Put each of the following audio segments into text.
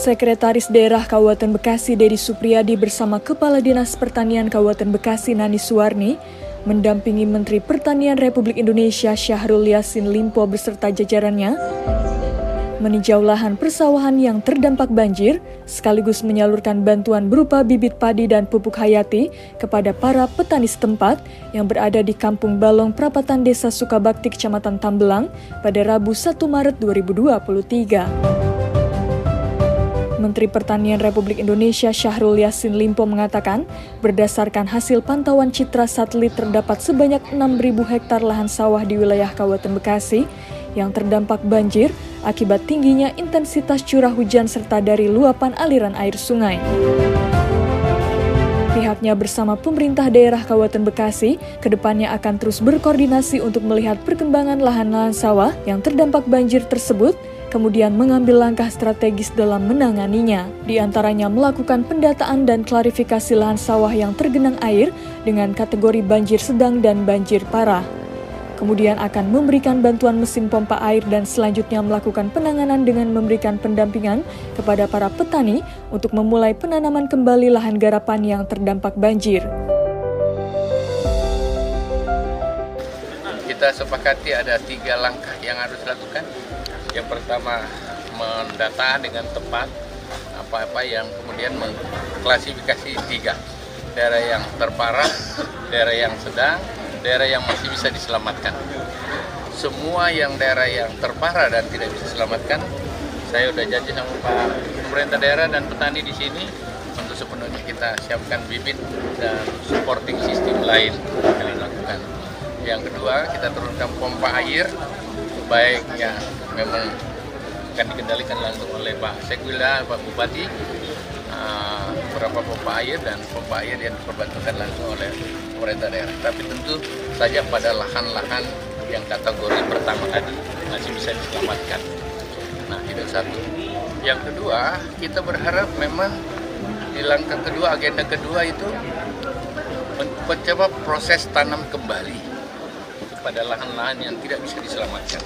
Sekretaris Daerah Kabupaten Bekasi Dedi Supriyadi bersama Kepala Dinas Pertanian Kabupaten Bekasi Nani Suwarni mendampingi Menteri Pertanian Republik Indonesia Syahrul Yassin Limpo beserta jajarannya meninjau lahan persawahan yang terdampak banjir, sekaligus menyalurkan bantuan berupa bibit padi dan pupuk hayati kepada para petani setempat yang berada di Kampung Balong Prapatan Desa Sukabakti, Kecamatan Tambelang pada Rabu 1 Maret 2023. Menteri Pertanian Republik Indonesia Syahrul Yassin Limpo mengatakan, berdasarkan hasil pantauan citra satelit terdapat sebanyak 6.000 hektar lahan sawah di wilayah Kabupaten Bekasi yang terdampak banjir akibat tingginya intensitas curah hujan serta dari luapan aliran air sungai. Pihaknya bersama pemerintah daerah Kabupaten Bekasi ke depannya akan terus berkoordinasi untuk melihat perkembangan lahan-lahan sawah yang terdampak banjir tersebut kemudian mengambil langkah strategis dalam menanganinya, di antaranya melakukan pendataan dan klarifikasi lahan sawah yang tergenang air dengan kategori banjir sedang dan banjir parah. Kemudian akan memberikan bantuan mesin pompa air dan selanjutnya melakukan penanganan dengan memberikan pendampingan kepada para petani untuk memulai penanaman kembali lahan garapan yang terdampak banjir. Kita sepakati ada tiga langkah yang harus dilakukan yang pertama mendata dengan tepat apa-apa yang kemudian mengklasifikasi tiga daerah yang terparah, daerah yang sedang, daerah yang masih bisa diselamatkan. Semua yang daerah yang terparah dan tidak bisa diselamatkan, saya sudah janji sama Pak pemerintah daerah dan petani di sini untuk sepenuhnya kita siapkan bibit dan supporting sistem lain yang dilakukan. Yang kedua, kita turunkan pompa air baiknya memang akan dikendalikan langsung oleh Pak Sekwila, Pak Bupati uh, beberapa pompa air dan pompa air yang diperbantukan langsung oleh pemerintah daerah. Tapi tentu saja pada lahan-lahan yang kategori pertama tadi masih bisa diselamatkan. Nah itu satu. Yang kedua kita berharap memang di langkah kedua agenda kedua itu mencoba proses tanam kembali pada lahan-lahan yang tidak bisa diselamatkan.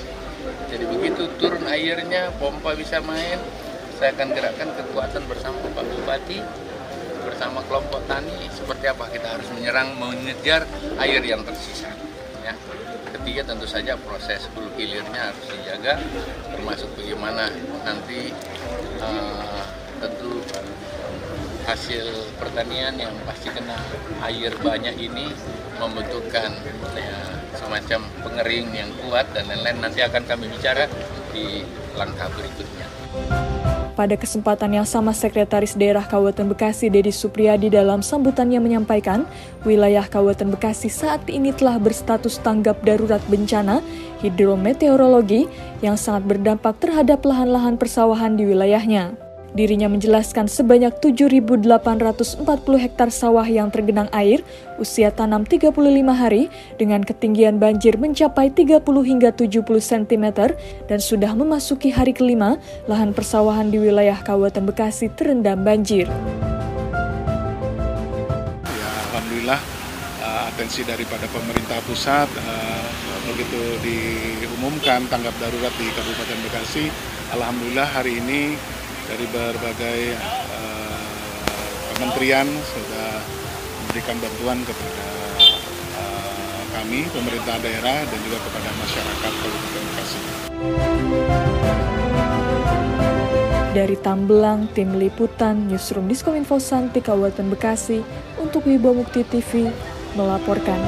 Jadi begitu turun airnya, pompa bisa main, saya akan gerakkan kekuatan bersama Pak Bupati, bersama kelompok tani, seperti apa kita harus menyerang, mengejar air yang tersisa. Ya. Ketiga tentu saja proses hulu hilirnya harus dijaga, termasuk bagaimana nanti uh, tentu hasil pertanian yang pasti kena air banyak ini membutuhkan ya, semacam pengering yang kuat dan lain-lain nanti akan kami bicara di langkah berikutnya. Pada kesempatan yang sama, Sekretaris Daerah Kabupaten Bekasi Dedi Supriyadi dalam sambutannya menyampaikan, wilayah Kabupaten Bekasi saat ini telah berstatus tanggap darurat bencana hidrometeorologi yang sangat berdampak terhadap lahan-lahan persawahan di wilayahnya. Dirinya menjelaskan sebanyak 7.840 hektar sawah yang tergenang air, usia tanam 35 hari, dengan ketinggian banjir mencapai 30 hingga 70 cm, dan sudah memasuki hari kelima, lahan persawahan di wilayah Kabupaten Bekasi terendam banjir. Ya, Alhamdulillah, uh, atensi daripada pemerintah pusat, uh, begitu diumumkan tanggap darurat di Kabupaten Bekasi, Alhamdulillah hari ini dari berbagai uh, kementerian sudah memberikan bantuan kepada uh, kami, pemerintah daerah, dan juga kepada masyarakat Kabupaten Bekasi. Dari Tambelang, Tim Liputan, Newsroom Diskominfo Santi Kabupaten Bekasi, untuk Wibo Mukti TV, melaporkan.